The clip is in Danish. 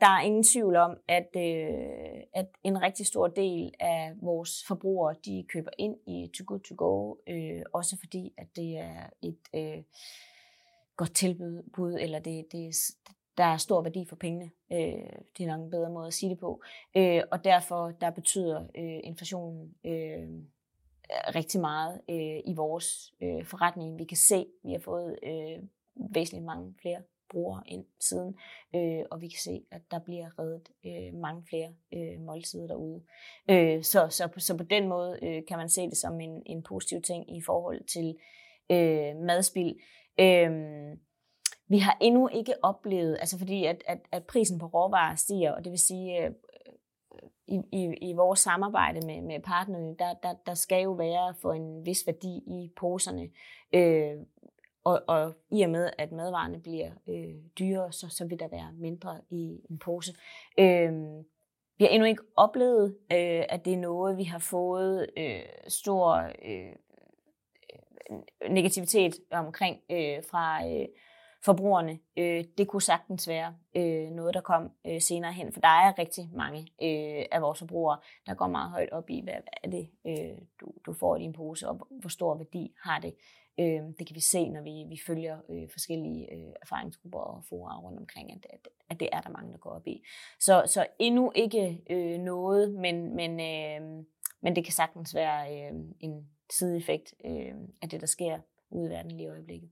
der er ingen tvivl om, at, øh, at en rigtig stor del af vores forbrugere, de køber ind i Too Good To Go, øh, også fordi, at det er et øh, godt tilbud, eller det, det, der er stor værdi for pengene. Øh, det er nok en bedre måde at sige det på. Øh, og derfor der betyder øh, inflationen øh, rigtig meget øh, i vores øh, forretning. Vi kan se, at vi har fået øh, væsentligt mange flere brugere ind siden, øh, og vi kan se, at der bliver reddet øh, mange flere øh, måltider derude. Øh, så, så, så på den måde øh, kan man se det som en, en positiv ting i forhold til øh, madspild. Øh, vi har endnu ikke oplevet, altså fordi at, at, at prisen på råvarer stiger, og det vil sige, øh, i, i, i vores samarbejde med, med partnerne, der, der, der skal jo være for en vis værdi i poserne. Øh, og, og i og med, at madvarerne bliver øh, dyrere, så, så vil der være mindre i en pose. Øh, vi har endnu ikke oplevet, øh, at det er noget, vi har fået øh, stor øh, øh negativitet omkring øh, fra, øh, forbrugerne. Øh, det kunne sagtens være øh, noget, der kom øh, senere hen, for der er rigtig mange øh, af vores forbrugere, der går meget højt op i, hvad, hvad er det, øh, du, du får i din pose, og hvor stor værdi har det. Øh, det kan vi se, når vi, vi følger øh, forskellige øh, erfaringsgrupper og fora rundt omkring, at, at, at det er der mange, der går op i. Så, så endnu ikke øh, noget, men, men, øh, men det kan sagtens være øh, en sideeffekt øh, af det, der sker ude i verden lige i øjeblikket.